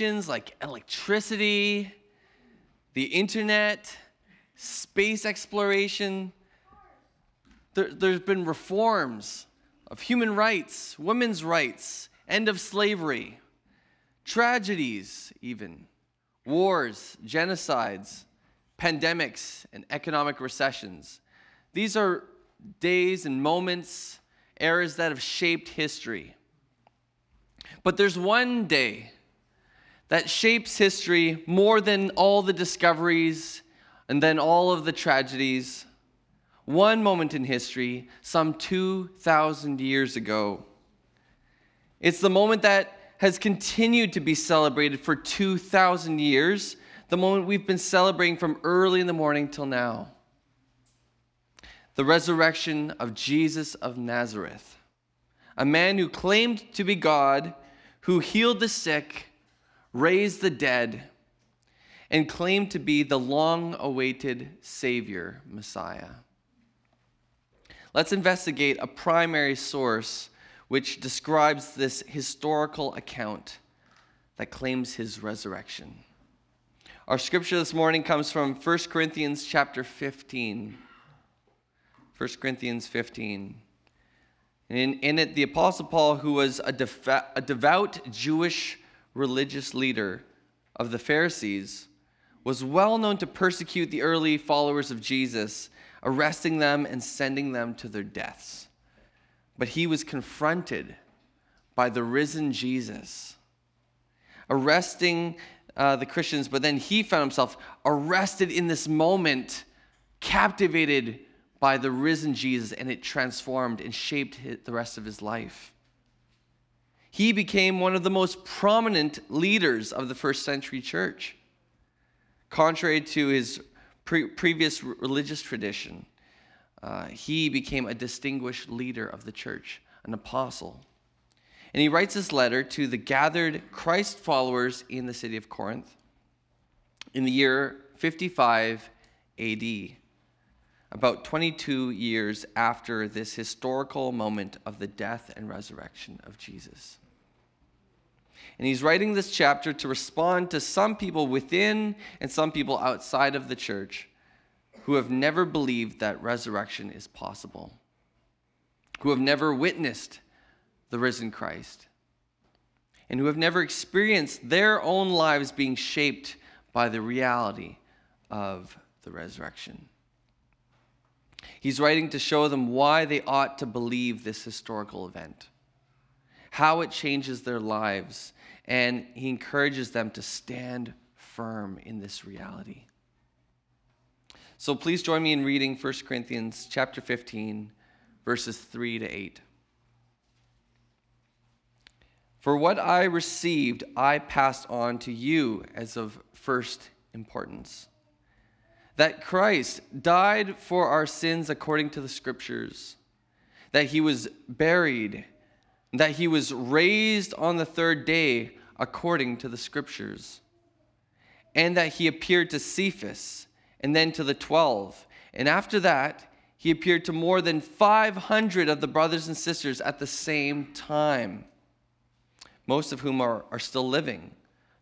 like electricity, the internet, space exploration. There, there's been reforms of human rights, women's rights, end of slavery, tragedies, even wars, genocides, pandemics, and economic recessions. These are days and moments, eras that have shaped history. But there's one day that shapes history more than all the discoveries and then all of the tragedies. One moment in history, some 2,000 years ago. It's the moment that has continued to be celebrated for 2,000 years, the moment we've been celebrating from early in the morning till now. The resurrection of Jesus of Nazareth, a man who claimed to be God, who healed the sick, raised the dead, and claimed to be the long awaited Savior, Messiah. Let's investigate a primary source which describes this historical account that claims his resurrection. Our scripture this morning comes from 1 Corinthians chapter 15. 1 Corinthians 15. In, in it, the Apostle Paul, who was a, defa- a devout Jewish religious leader of the Pharisees, was well known to persecute the early followers of Jesus, arresting them and sending them to their deaths. But he was confronted by the risen Jesus, arresting uh, the Christians, but then he found himself arrested in this moment, captivated by the risen Jesus, and it transformed and shaped the rest of his life. He became one of the most prominent leaders of the first century church. Contrary to his pre- previous religious tradition, uh, he became a distinguished leader of the church, an apostle. And he writes this letter to the gathered Christ followers in the city of Corinth in the year 55 AD, about 22 years after this historical moment of the death and resurrection of Jesus. And he's writing this chapter to respond to some people within and some people outside of the church who have never believed that resurrection is possible, who have never witnessed the risen Christ, and who have never experienced their own lives being shaped by the reality of the resurrection. He's writing to show them why they ought to believe this historical event, how it changes their lives, and he encourages them to stand firm in this reality. So please join me in reading 1 Corinthians chapter 15 verses 3 to 8. For what I received I passed on to you as of first importance that Christ died for our sins according to the scriptures that he was buried that he was raised on the third day according to the scriptures, and that he appeared to Cephas and then to the 12. And after that, he appeared to more than 500 of the brothers and sisters at the same time, most of whom are, are still living,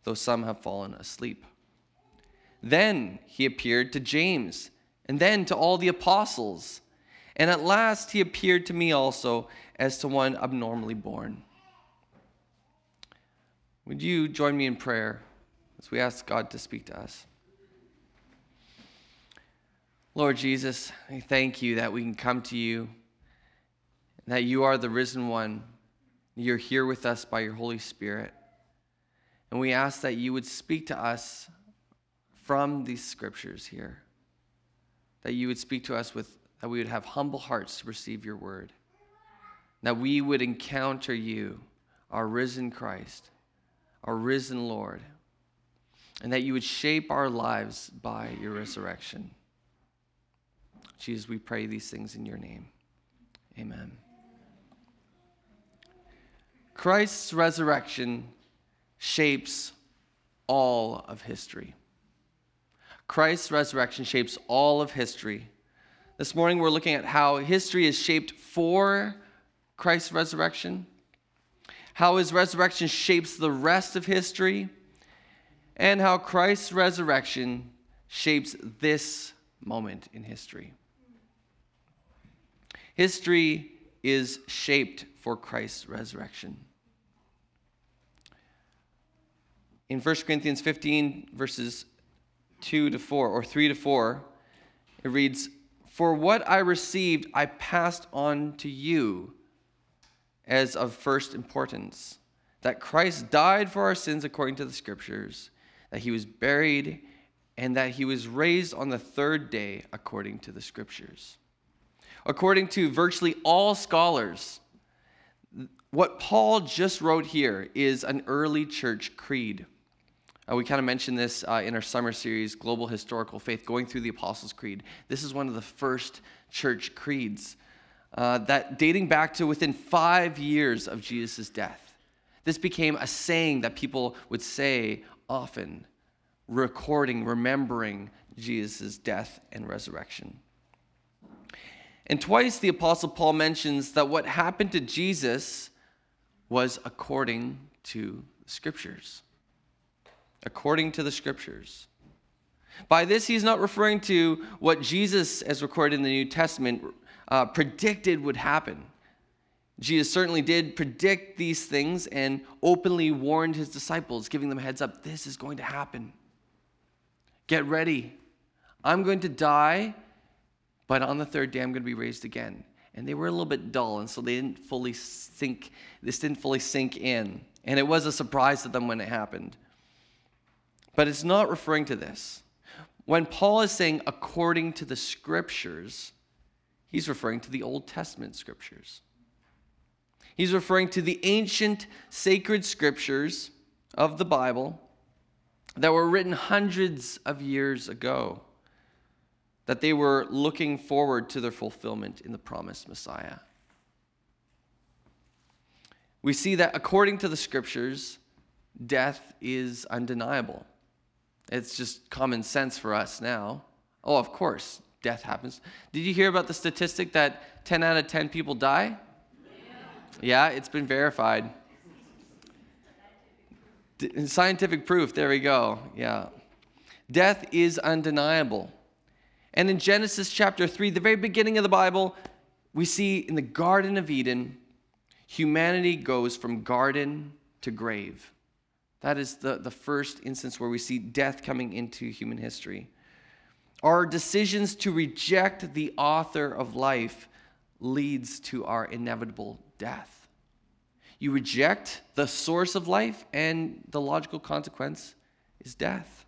though some have fallen asleep. Then he appeared to James, and then to all the apostles. And at last he appeared to me also as to one abnormally born. Would you join me in prayer as we ask God to speak to us? Lord Jesus, I thank you that we can come to you, that you are the risen one. You're here with us by your Holy Spirit. And we ask that you would speak to us from these scriptures here, that you would speak to us with, that we would have humble hearts to receive your word, that we would encounter you, our risen Christ our risen Lord, and that you would shape our lives by your resurrection. Jesus, we pray these things in your name. Amen. Christ's resurrection shapes all of history. Christ's resurrection shapes all of history. This morning we're looking at how history is shaped for Christ's resurrection how his resurrection shapes the rest of history, and how Christ's resurrection shapes this moment in history. History is shaped for Christ's resurrection. In 1 Corinthians 15, verses 2 to 4, or 3 to 4, it reads, For what I received, I passed on to you as of first importance that Christ died for our sins according to the Scriptures, that he was buried, and that he was raised on the third day according to the Scriptures. According to virtually all scholars, what Paul just wrote here is an early church creed. Uh, we kind of mentioned this uh, in our summer series, Global Historical Faith, going through the Apostles' Creed. This is one of the first church creeds uh, that dating back to within five years of Jesus' death. This became a saying that people would say often, recording, remembering Jesus' death and resurrection. And twice the Apostle Paul mentions that what happened to Jesus was according to Scriptures according to the scriptures. By this, he's not referring to what Jesus, as recorded in the New Testament, uh, predicted would happen. Jesus certainly did predict these things and openly warned his disciples, giving them heads up this is going to happen. Get ready. I'm going to die, but on the third day, I'm going to be raised again. And they were a little bit dull, and so they didn't fully sink, this didn't fully sink in. And it was a surprise to them when it happened. But it's not referring to this. When Paul is saying according to the scriptures, he's referring to the Old Testament scriptures. He's referring to the ancient sacred scriptures of the Bible that were written hundreds of years ago, that they were looking forward to their fulfillment in the promised Messiah. We see that according to the scriptures, death is undeniable. It's just common sense for us now. Oh, of course, death happens. Did you hear about the statistic that 10 out of 10 people die? Yeah, it's been verified. D- scientific proof, there we go. Yeah. Death is undeniable. And in Genesis chapter 3, the very beginning of the Bible, we see in the Garden of Eden, humanity goes from garden to grave. That is the, the first instance where we see death coming into human history. Our decisions to reject the author of life leads to our inevitable death. You reject the source of life, and the logical consequence is death.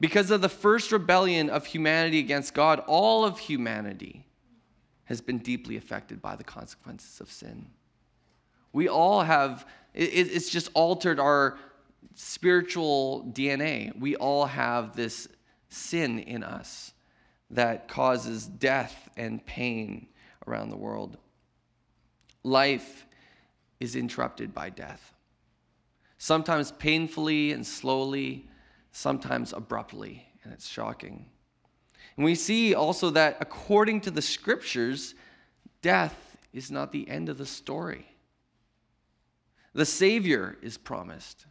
Because of the first rebellion of humanity against God, all of humanity has been deeply affected by the consequences of sin. We all have, it's just altered our spiritual DNA. We all have this sin in us that causes death and pain around the world. Life is interrupted by death, sometimes painfully and slowly, sometimes abruptly, and it's shocking. And we see also that according to the scriptures, death is not the end of the story. The Savior is promised.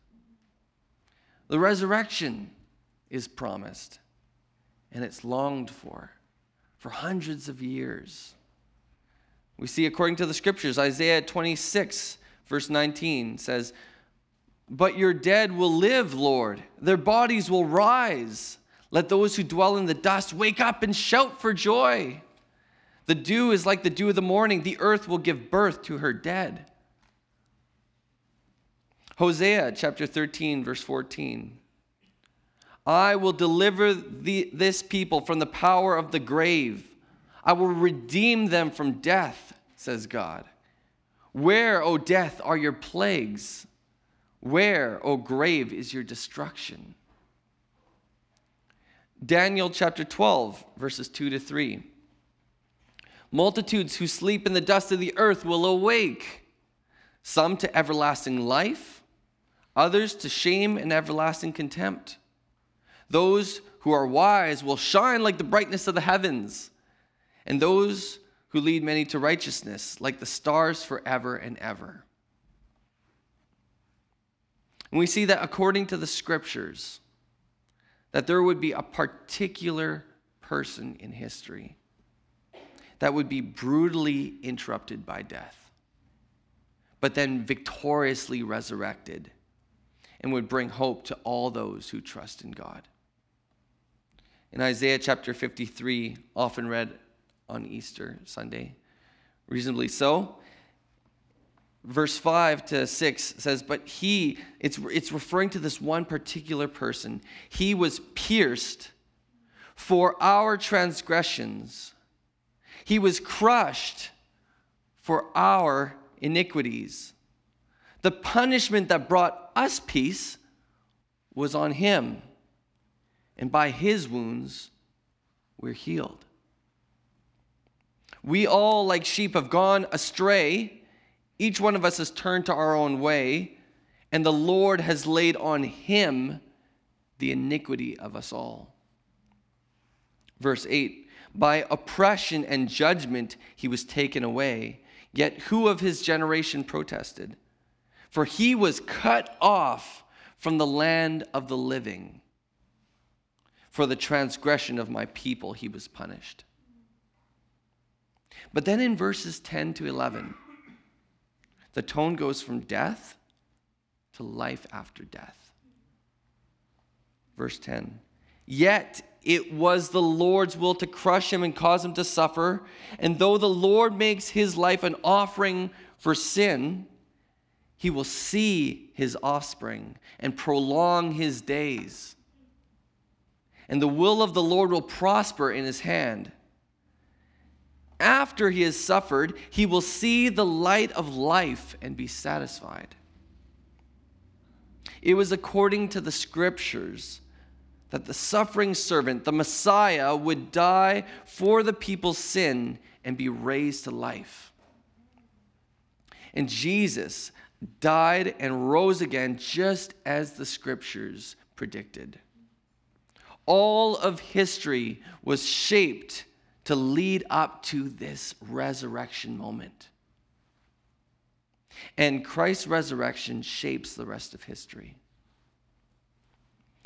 The resurrection is promised. And it's longed for for hundreds of years. We see, according to the scriptures, Isaiah 26, verse 19 says, But your dead will live, Lord. Their bodies will rise. Let those who dwell in the dust wake up and shout for joy. The dew is like the dew of the morning. The earth will give birth to her dead. Hosea chapter 13, verse 14. I will deliver the, this people from the power of the grave. I will redeem them from death, says God. Where, O death, are your plagues? Where, O grave, is your destruction? Daniel chapter 12, verses 2 to 3. Multitudes who sleep in the dust of the earth will awake, some to everlasting life others to shame and everlasting contempt. Those who are wise will shine like the brightness of the heavens, and those who lead many to righteousness like the stars forever and ever. And we see that according to the scriptures, that there would be a particular person in history that would be brutally interrupted by death, but then victoriously resurrected and would bring hope to all those who trust in God. In Isaiah chapter 53, often read on Easter Sunday, reasonably so, verse 5 to 6 says, But he, it's, it's referring to this one particular person, he was pierced for our transgressions, he was crushed for our iniquities. The punishment that brought us peace was on him, and by his wounds we're healed. We all, like sheep, have gone astray. Each one of us has turned to our own way, and the Lord has laid on him the iniquity of us all. Verse 8 By oppression and judgment he was taken away. Yet who of his generation protested? For he was cut off from the land of the living. For the transgression of my people he was punished. But then in verses 10 to 11, the tone goes from death to life after death. Verse 10 Yet it was the Lord's will to crush him and cause him to suffer. And though the Lord makes his life an offering for sin, he will see his offspring and prolong his days. And the will of the Lord will prosper in his hand after he has suffered, he will see the light of life and be satisfied. It was according to the scriptures that the suffering servant, the Messiah, would die for the people's sin and be raised to life. And Jesus died and rose again just as the scriptures predicted. All of history was shaped to lead up to this resurrection moment. And Christ's resurrection shapes the rest of history.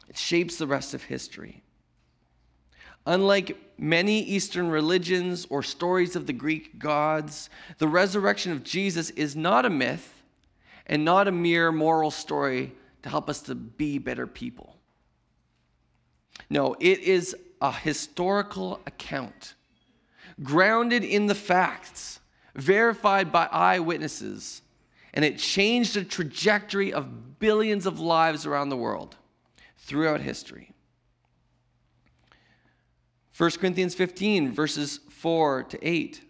It shapes the rest of history. Unlike many Eastern religions or stories of the Greek gods, the resurrection of Jesus is not a myth and not a mere moral story to help us to be better people. No, it is a historical account grounded in the facts, verified by eyewitnesses, and it changed the trajectory of billions of lives around the world throughout history. 1 Corinthians 15, verses 4 to 8.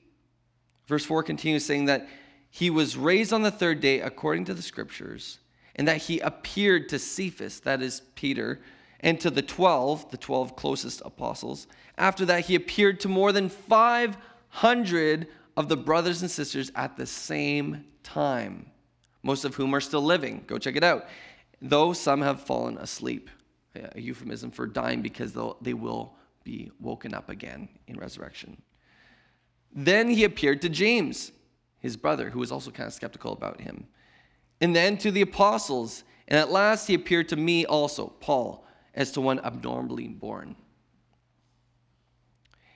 Verse 4 continues saying that he was raised on the third day according to the scriptures, and that he appeared to Cephas, that is Peter, and to the 12, the 12 closest apostles. After that, he appeared to more than 500 of the brothers and sisters at the same time, most of whom are still living. Go check it out. Though some have fallen asleep, a euphemism for dying because they will be woken up again in resurrection. Then he appeared to James, his brother, who was also kind of skeptical about him. And then to the apostles. And at last he appeared to me also, Paul as to one abnormally born.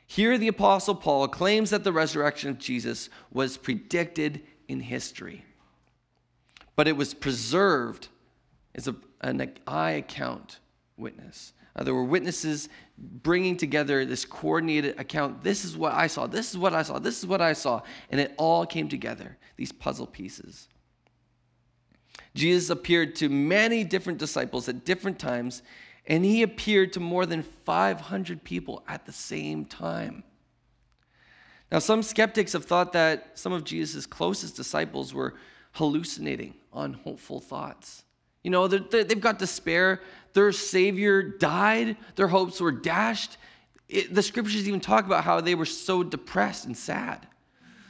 Here, the Apostle Paul claims that the resurrection of Jesus was predicted in history, but it was preserved as a, an eye account witness. Uh, there were witnesses bringing together this coordinated account. This is what I saw. This is what I saw. This is what I saw. And it all came together, these puzzle pieces. Jesus appeared to many different disciples at different times and he appeared to more than 500 people at the same time. Now, some skeptics have thought that some of Jesus' closest disciples were hallucinating on hopeful thoughts. You know, they have got despair. Their Savior died, their hopes were dashed. It, the scriptures even talk about how they were so depressed and sad.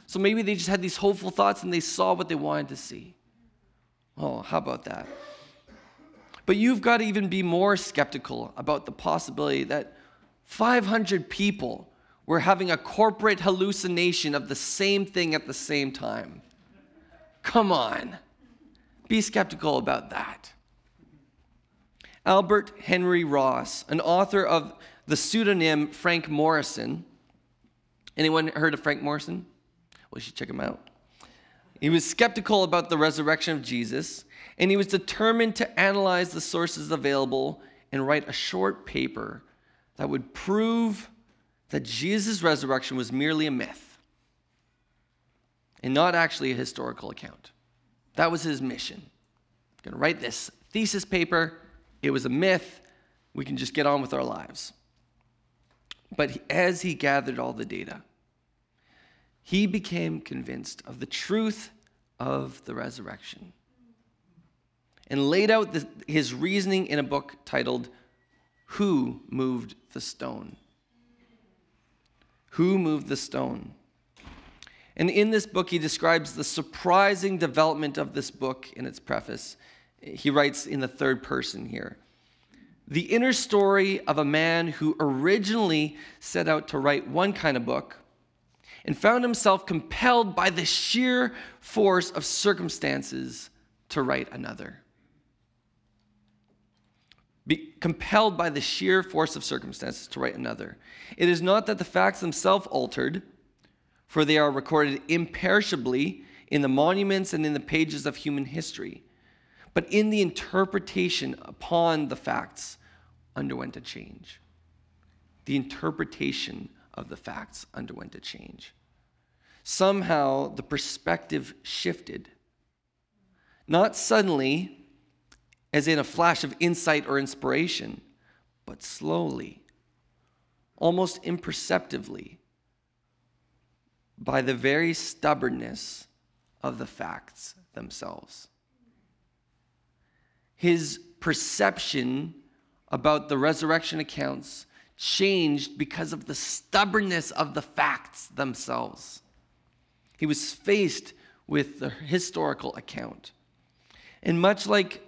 So maybe they just had these hopeful thoughts and they saw what they wanted to see. Oh, how about that? But you've got to even be more skeptical about the possibility that 500 people were having a corporate hallucination of the same thing at the same time. Come on. Be skeptical about that. Albert Henry Ross, an author of the pseudonym Frank Morison. Anyone heard of Frank Morison? Well, you should check him out. He was skeptical about the resurrection of Jesus, and he was determined to analyze the sources available and write a short paper that would prove that Jesus' resurrection was merely a myth and not actually a historical account. That was his mission. I'm Going to write this thesis paper. It was a myth. We can just get on with our lives. But as he gathered all the data, he became convinced of the truth of the resurrection and laid out his reasoning in a book titled Who Moved the Stone? Who Moved the Stone? And in this book, he describes the surprising development of this book in its preface. He writes in the third person here the inner story of a man who originally set out to write one kind of book and found himself compelled by the sheer force of circumstances to write another. Be compelled by the sheer force of circumstances to write another. It is not that the facts themselves altered, for they are recorded imperishably in the monuments and in the pages of human history, but in the interpretation upon the facts underwent a change. The interpretation of the facts underwent a change. Somehow the perspective shifted. Not suddenly, as in a flash of insight or inspiration, but slowly, almost imperceptibly, by the very stubbornness of the facts themselves. His perception about the resurrection accounts changed because of the stubbornness of the facts themselves. He was faced with the historical account. And much like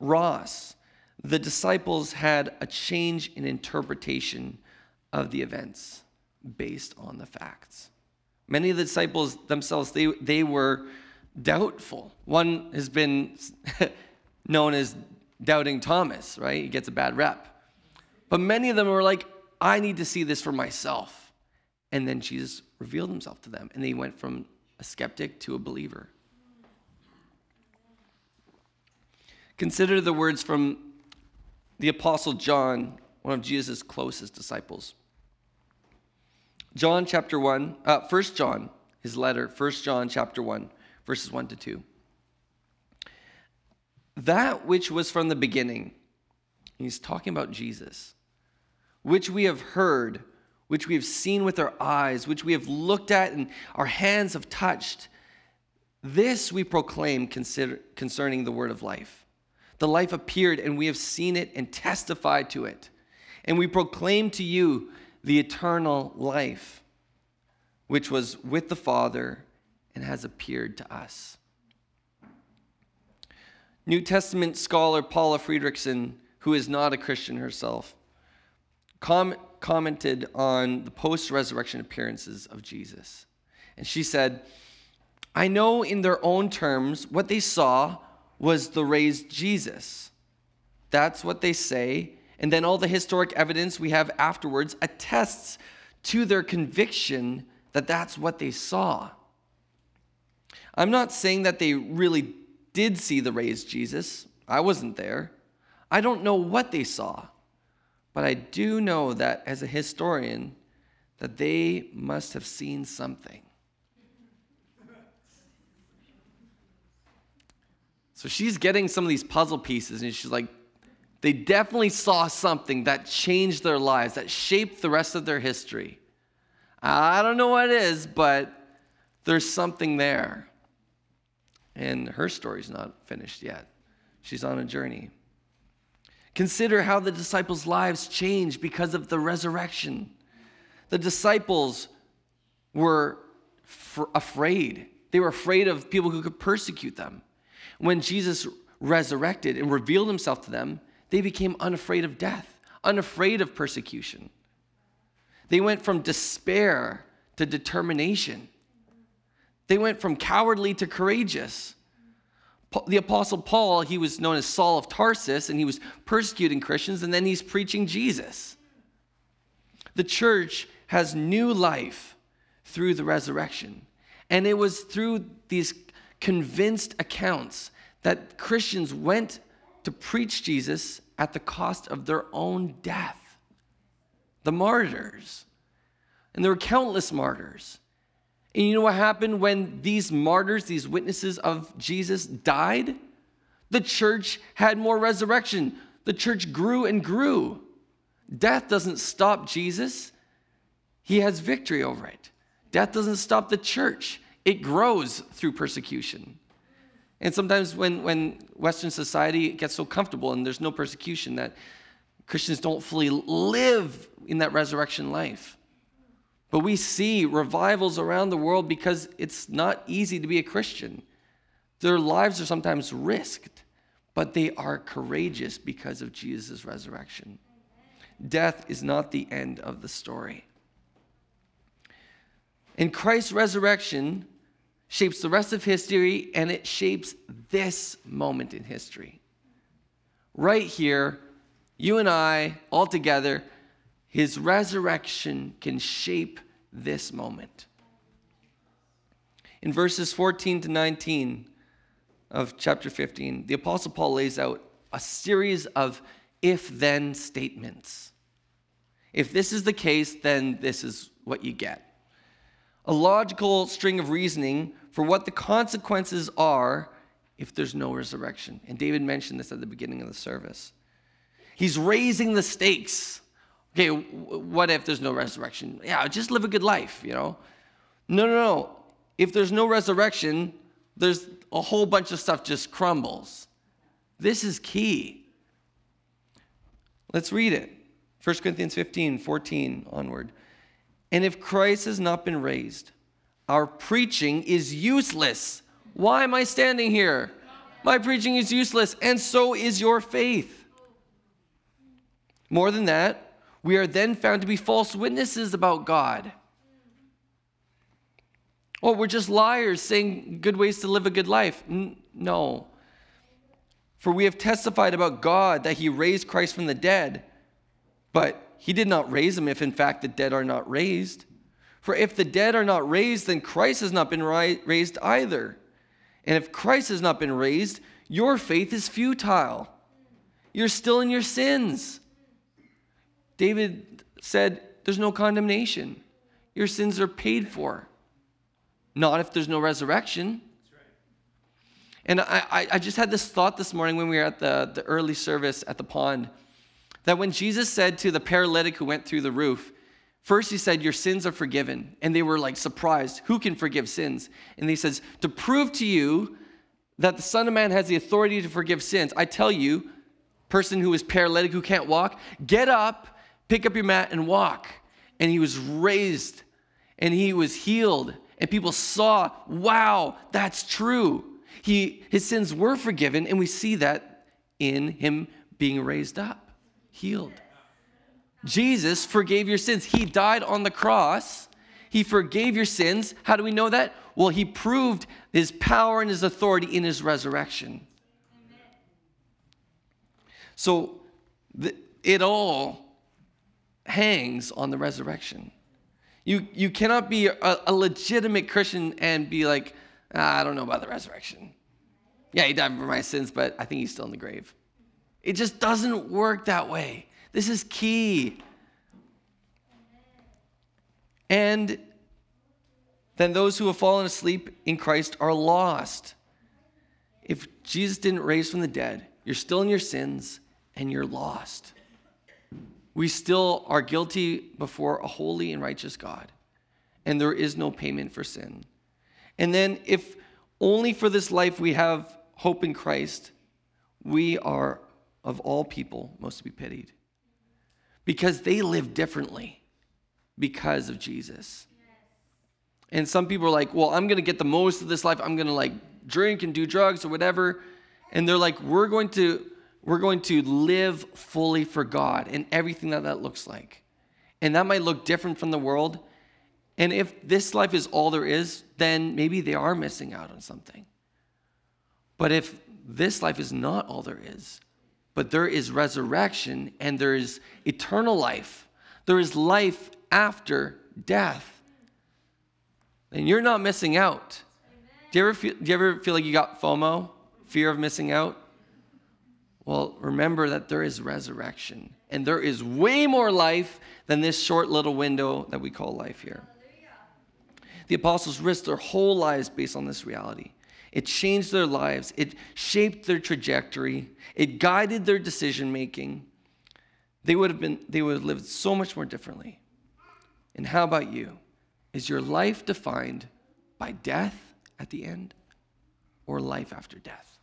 Ross, the disciples had a change in interpretation of the events based on the facts. Many of the disciples themselves, they, they were doubtful. One has been known as doubting Thomas, right? He gets a bad rep. But many of them were like, I need to see this for myself. And then Jesus revealed himself to them, and they went from a skeptic to a believer. Consider the words from the Apostle John, one of Jesus' closest disciples. John chapter 1, uh, 1 John, his letter, 1 John chapter 1, verses 1 to 2 that which was from the beginning. He's talking about Jesus, which we have heard, which we have seen with our eyes, which we have looked at and our hands have touched. This we proclaim consider, concerning the word of life. The life appeared, and we have seen it and testified to it. And we proclaim to you the eternal life, which was with the Father and has appeared to us. New Testament scholar Paula Fredriksen, who is not a Christian herself, com- commented on the post resurrection appearances of Jesus. And she said, I know in their own terms what they saw was the raised Jesus. That's what they say. And then all the historic evidence we have afterwards attests to their conviction that that's what they saw. I'm not saying that they really did see the raised Jesus. I wasn't there. I don't know what they saw, but I do know that as a historian, that they must have seen something. So she's getting some of these puzzle pieces, and she's like, they definitely saw something that changed their lives, that shaped the rest of their history. I don't know what it is, but there's something there. And her story's not finished yet. She's on a journey. Consider how the disciples' lives changed because of the resurrection. The disciples were f- afraid. They were afraid of people who could persecute them. When Jesus resurrected and revealed himself to them, they became unafraid of death, unafraid of persecution. They went from despair to determination. They went from cowardly to courageous. the Apostle Paul, he was known as Saul of Tarsus, and he was persecuting Christians, and then he's preaching Jesus. The church has new life through the resurrection. And it was through these convinced accounts that Christians went to preach Jesus at the cost of their own death. The martyrs. And there were countless martyrs. And you know what happened when these martyrs, these witnesses of Jesus, died? The church had more resurrection. The church grew and grew. Death doesn't stop Jesus, he has victory over it. Death doesn't stop the church, it grows through persecution. And sometimes when, when Western society gets so comfortable and there's no persecution, that Christians don't fully live in that resurrection life. But we see revivals around the world because it's not easy to be a Christian. Their lives are sometimes risked, but they are courageous because of Jesus' resurrection. Death is not the end of the story. And Christ's resurrection shapes the rest of history and it shapes this moment in history. Right here, you and I, all together, his resurrection can shape this moment. In verses 14 to 19 of chapter 15, the Apostle Paul lays out a series of if then statements. If this is the case, then this is what you get a logical string of reasoning for what the consequences are if there's no resurrection. And David mentioned this at the beginning of the service. He's raising the stakes. Okay, what if there's no resurrection? Yeah, just live a good life, you know? No, no, no. If there's no resurrection, there's a whole bunch of stuff just crumbles. This is key. Let's read it. 1 Corinthians 15, 14 onward. And if Christ has not been raised, our preaching is useless. Why am I standing here? My preaching is useless, and so is your faith. More than that, we are then found to be false witnesses about God. Oh, we're just liars saying good ways to live a good life. No. For we have testified about God that he raised Christ from the dead, but he did not raise him if in fact the dead are not raised. For if the dead are not raised, then Christ has not been raised either. And if Christ has not been raised, your faith is futile. You're still in your sins. David said, There's no condemnation. Your sins are paid for. Not if there's no resurrection. And I, I just had this thought this morning when we were at the, the early service at the pond that when Jesus said to the paralytic who went through the roof, first he said, Your sins are forgiven. And they were like surprised. Who can forgive sins? And he says, To prove to you that the Son of Man has the authority to forgive sins, I tell you, person who is paralytic, who can't walk, get up, pick up your mat, and walk. And he was raised and he was healed. And people saw, wow, that's true. He, his sins were forgiven, and we see that in him being raised up healed. Jesus forgave your sins. He died on the cross. He forgave your sins. How do we know that? Well, he proved his power and his authority in his resurrection. So the, it all hangs on the resurrection. You, you cannot be a, a legitimate Christian and be like, ah, I don't know about the resurrection. Yeah, he died for my sins, but I think he's still in the grave. It just doesn't work that way. This is key. And then those who have fallen asleep in Christ are lost. If Jesus didn't raise from the dead, you're still in your sins and you're lost. We still are guilty before a holy and righteous God, and there is no payment for sin. And then, if only for this life we have hope in Christ, we are of all people most to be pitied because they live differently because of Jesus. And some people are like, well, I'm going to get the most of this life. I'm going to like drink and do drugs or whatever. And they're like, we're going to we're going to live fully for God and everything that that looks like. And that might look different from the world. And if this life is all there is, then maybe they are missing out on something. But if this life is not all there is, but there is resurrection and there is eternal life. There is life after death. And you're not missing out. Do you, ever feel, do you ever feel like you got FOMO, fear of missing out? Well, remember that there is resurrection and there is way more life than this short little window that we call life here. The apostles risked their whole lives based on this reality. It changed their lives, it shaped their trajectory, it guided their decision making. They would have been they would have lived so much more differently. And how about you? Is your life defined by death at the end or life after death?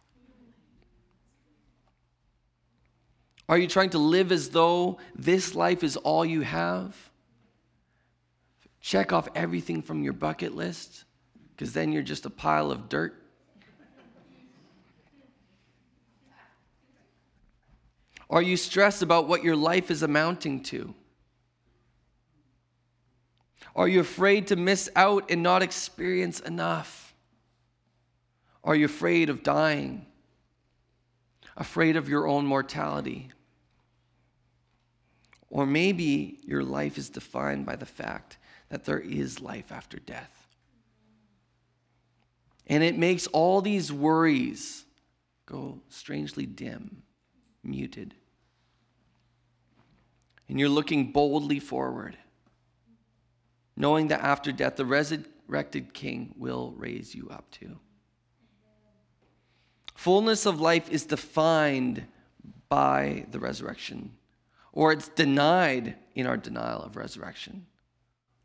Are you trying to live as though this life is all you have? Check off everything from your bucket list, because then you're just a pile of dirt. Are you stressed about what your life is amounting to? Are you afraid to miss out and not experience enough? Are you afraid of dying? Afraid of your own mortality? Or maybe your life is defined by the fact that there is life after death. And it makes all these worries go strangely dim, muted. And you're looking boldly forward, knowing that after death, the resurrected King will raise you up to. Fullness of life is defined by the resurrection or it's denied in our denial of resurrection.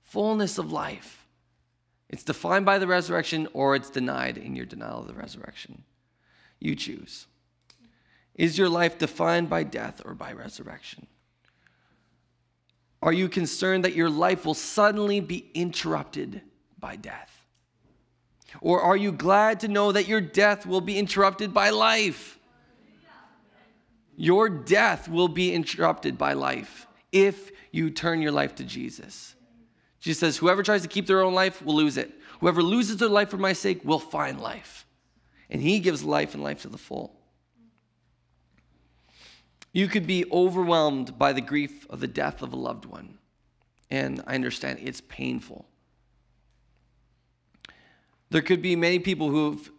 Fullness of life. It's defined by the resurrection or it's denied in your denial of the resurrection. You choose. Is your life defined by death or by resurrection? Are you concerned that your life will suddenly be interrupted by death? Or are you glad to know that your death will be interrupted by life? Your death will be interrupted by life if you turn your life to Jesus. Jesus says, Whoever tries to keep their own life will lose it. Whoever loses their life for my sake will find life. And he gives life and life to the full. You could be overwhelmed by the grief of the death of a loved one. And I understand it's painful. There could be many people who've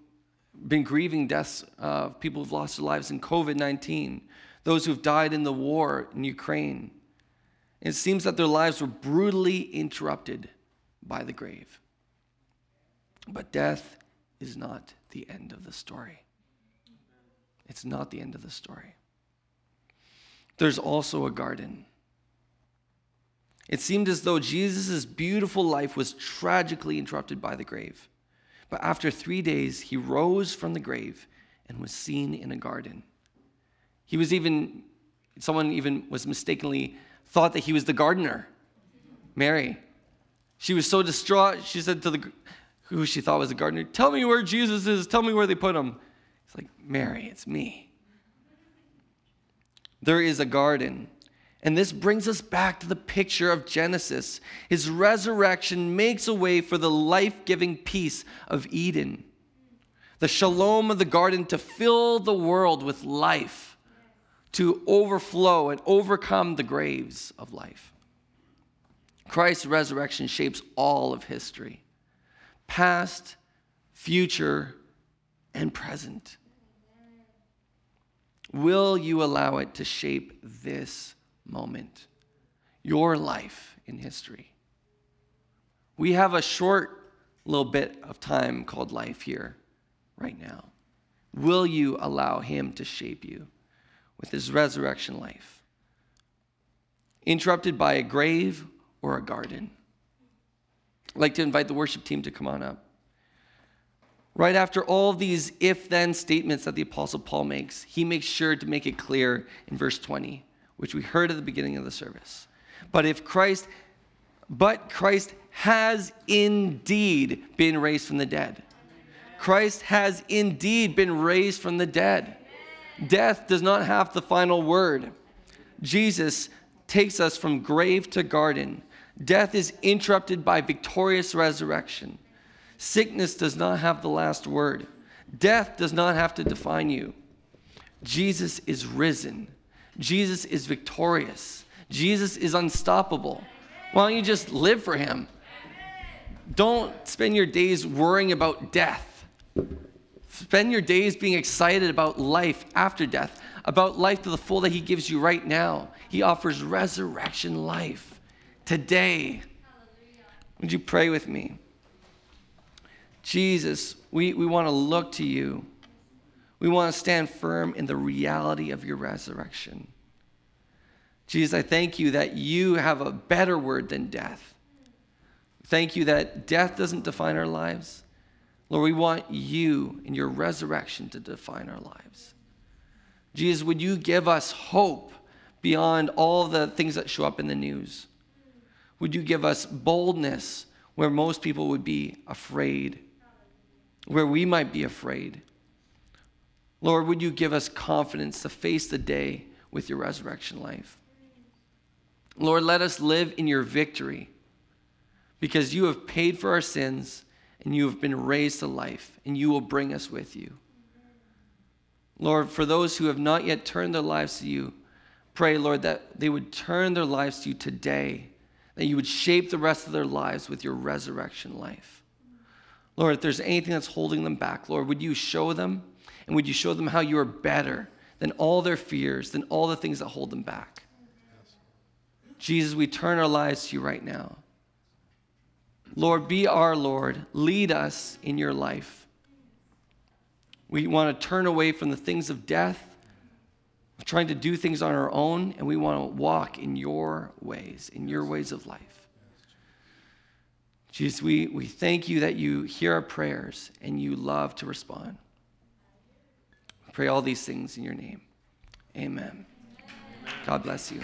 been grieving deaths of people who've lost their lives in COVID 19, those who've died in the war in Ukraine. It seems that their lives were brutally interrupted by the grave. But death is not the end of the story. It's not the end of the story. There's also a garden. It seemed as though Jesus' beautiful life was tragically interrupted by the grave. But after three days, he rose from the grave and was seen in a garden. He was even, someone even was mistakenly thought that he was the gardener, Mary. She was so distraught, she said to the who she thought was the gardener, Tell me where Jesus is, tell me where they put him. He's like, Mary, it's me. There is a garden and this brings us back to the picture of Genesis. His resurrection makes a way for the life giving peace of Eden, the shalom of the garden to fill the world with life, to overflow and overcome the graves of life. Christ's resurrection shapes all of history past, future, and present. Will you allow it to shape this? moment, your life in history. We have a short little bit of time called life here, right now. Will you allow Him to shape you with His resurrection life? Interrupted by a grave or a garden? I'd like to invite the worship team to come on up. Right after all these if then statements that the Apostle Paul makes, he makes sure to make it clear in verse 20 which we heard at the beginning of the service. But if Christ, but Christ has indeed been raised from the dead. Christ has indeed been raised from the dead. Death does not have the final word. Jesus takes us from grave to garden. Death is interrupted by victorious resurrection. Sickness does not have the last word. Death does not have to define you. Jesus is risen. Jesus is victorious. Jesus is unstoppable. Why don't you just live for him? Don't spend your days worrying about death. Spend your days being excited about life after death, about life to the full that he gives you right now. He offers resurrection life today. Would you pray with me? Jesus, we, we want to look to you. We want to stand firm in the reality of your resurrection. Jesus, I thank you that you have a better word than death. Thank you that death doesn't define our lives. Lord, we want you and your resurrection to define our lives. Jesus, would you give us hope beyond all the things that show up in the news? Would you give us boldness where most people would be afraid, where we might be afraid? Lord, would you give us confidence to face the day with your resurrection life? Lord, let us live in your victory because you have paid for our sins and you have been raised to life and you will bring us with you. Lord, for those who have not yet turned their lives to you, pray, Lord, that they would turn their lives to you today, that you would shape the rest of their lives with your resurrection life. Lord, if there's anything that's holding them back, Lord, would you show them and would you show them how you are better than all their fears, than all the things that hold them back? Yes. Jesus, we turn our lives to you right now. Lord, be our Lord. Lead us in your life. We want to turn away from the things of death, trying to do things on our own, and we want to walk in your ways, in your ways of life. Jesus, we, we thank you that you hear our prayers and you love to respond. We Pray all these things in your name. Amen. God bless you.